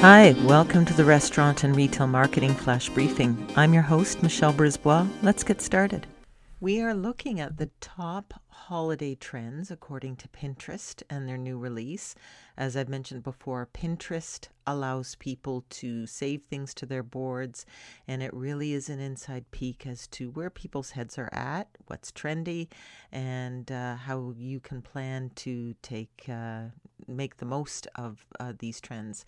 Hi, welcome to the Restaurant and Retail Marketing Flash Briefing. I'm your host, Michelle Brisbois. Let's get started. We are looking at the top holiday trends according to Pinterest and their new release. As I've mentioned before, Pinterest allows people to save things to their boards, and it really is an inside peek as to where people's heads are at, what's trendy, and uh, how you can plan to take uh, make the most of uh, these trends.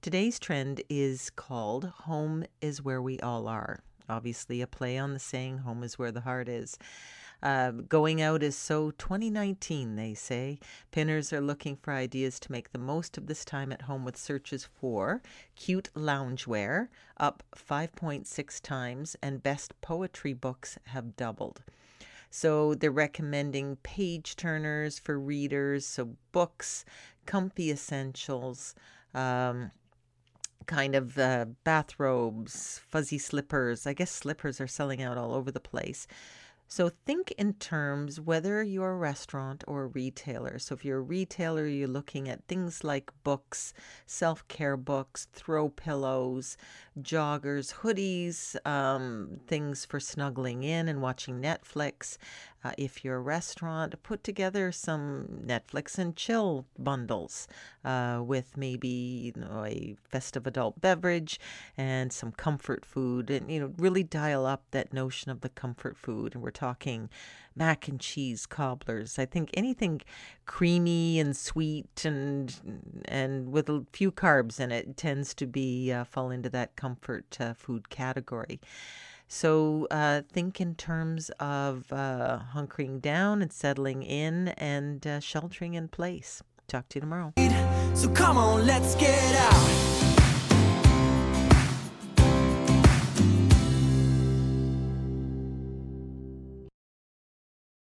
Today's trend is called Home is Where We All Are. Obviously, a play on the saying, Home is Where the Heart is. Uh, going out is so 2019, they say. Pinners are looking for ideas to make the most of this time at home with searches for cute loungewear, up 5.6 times, and best poetry books have doubled. So they're recommending page turners for readers, so books, comfy essentials. Um, kind of uh, bathrobes, fuzzy slippers. I guess slippers are selling out all over the place. So think in terms whether you're a restaurant or a retailer. So if you're a retailer, you're looking at things like books, self-care books, throw pillows, joggers, hoodies, um, things for snuggling in and watching Netflix. Uh, if you're a restaurant, put together some Netflix and chill bundles uh, with maybe you know, a festive adult beverage and some comfort food, and you know really dial up that notion of the comfort food. And we're talking mac and cheese cobblers. I think anything creamy and sweet and and with a few carbs in it tends to be uh, fall into that comfort uh, food category. So uh, think in terms of uh, hunkering down and settling in and uh, sheltering in place. Talk to you tomorrow. So come on, let's get out.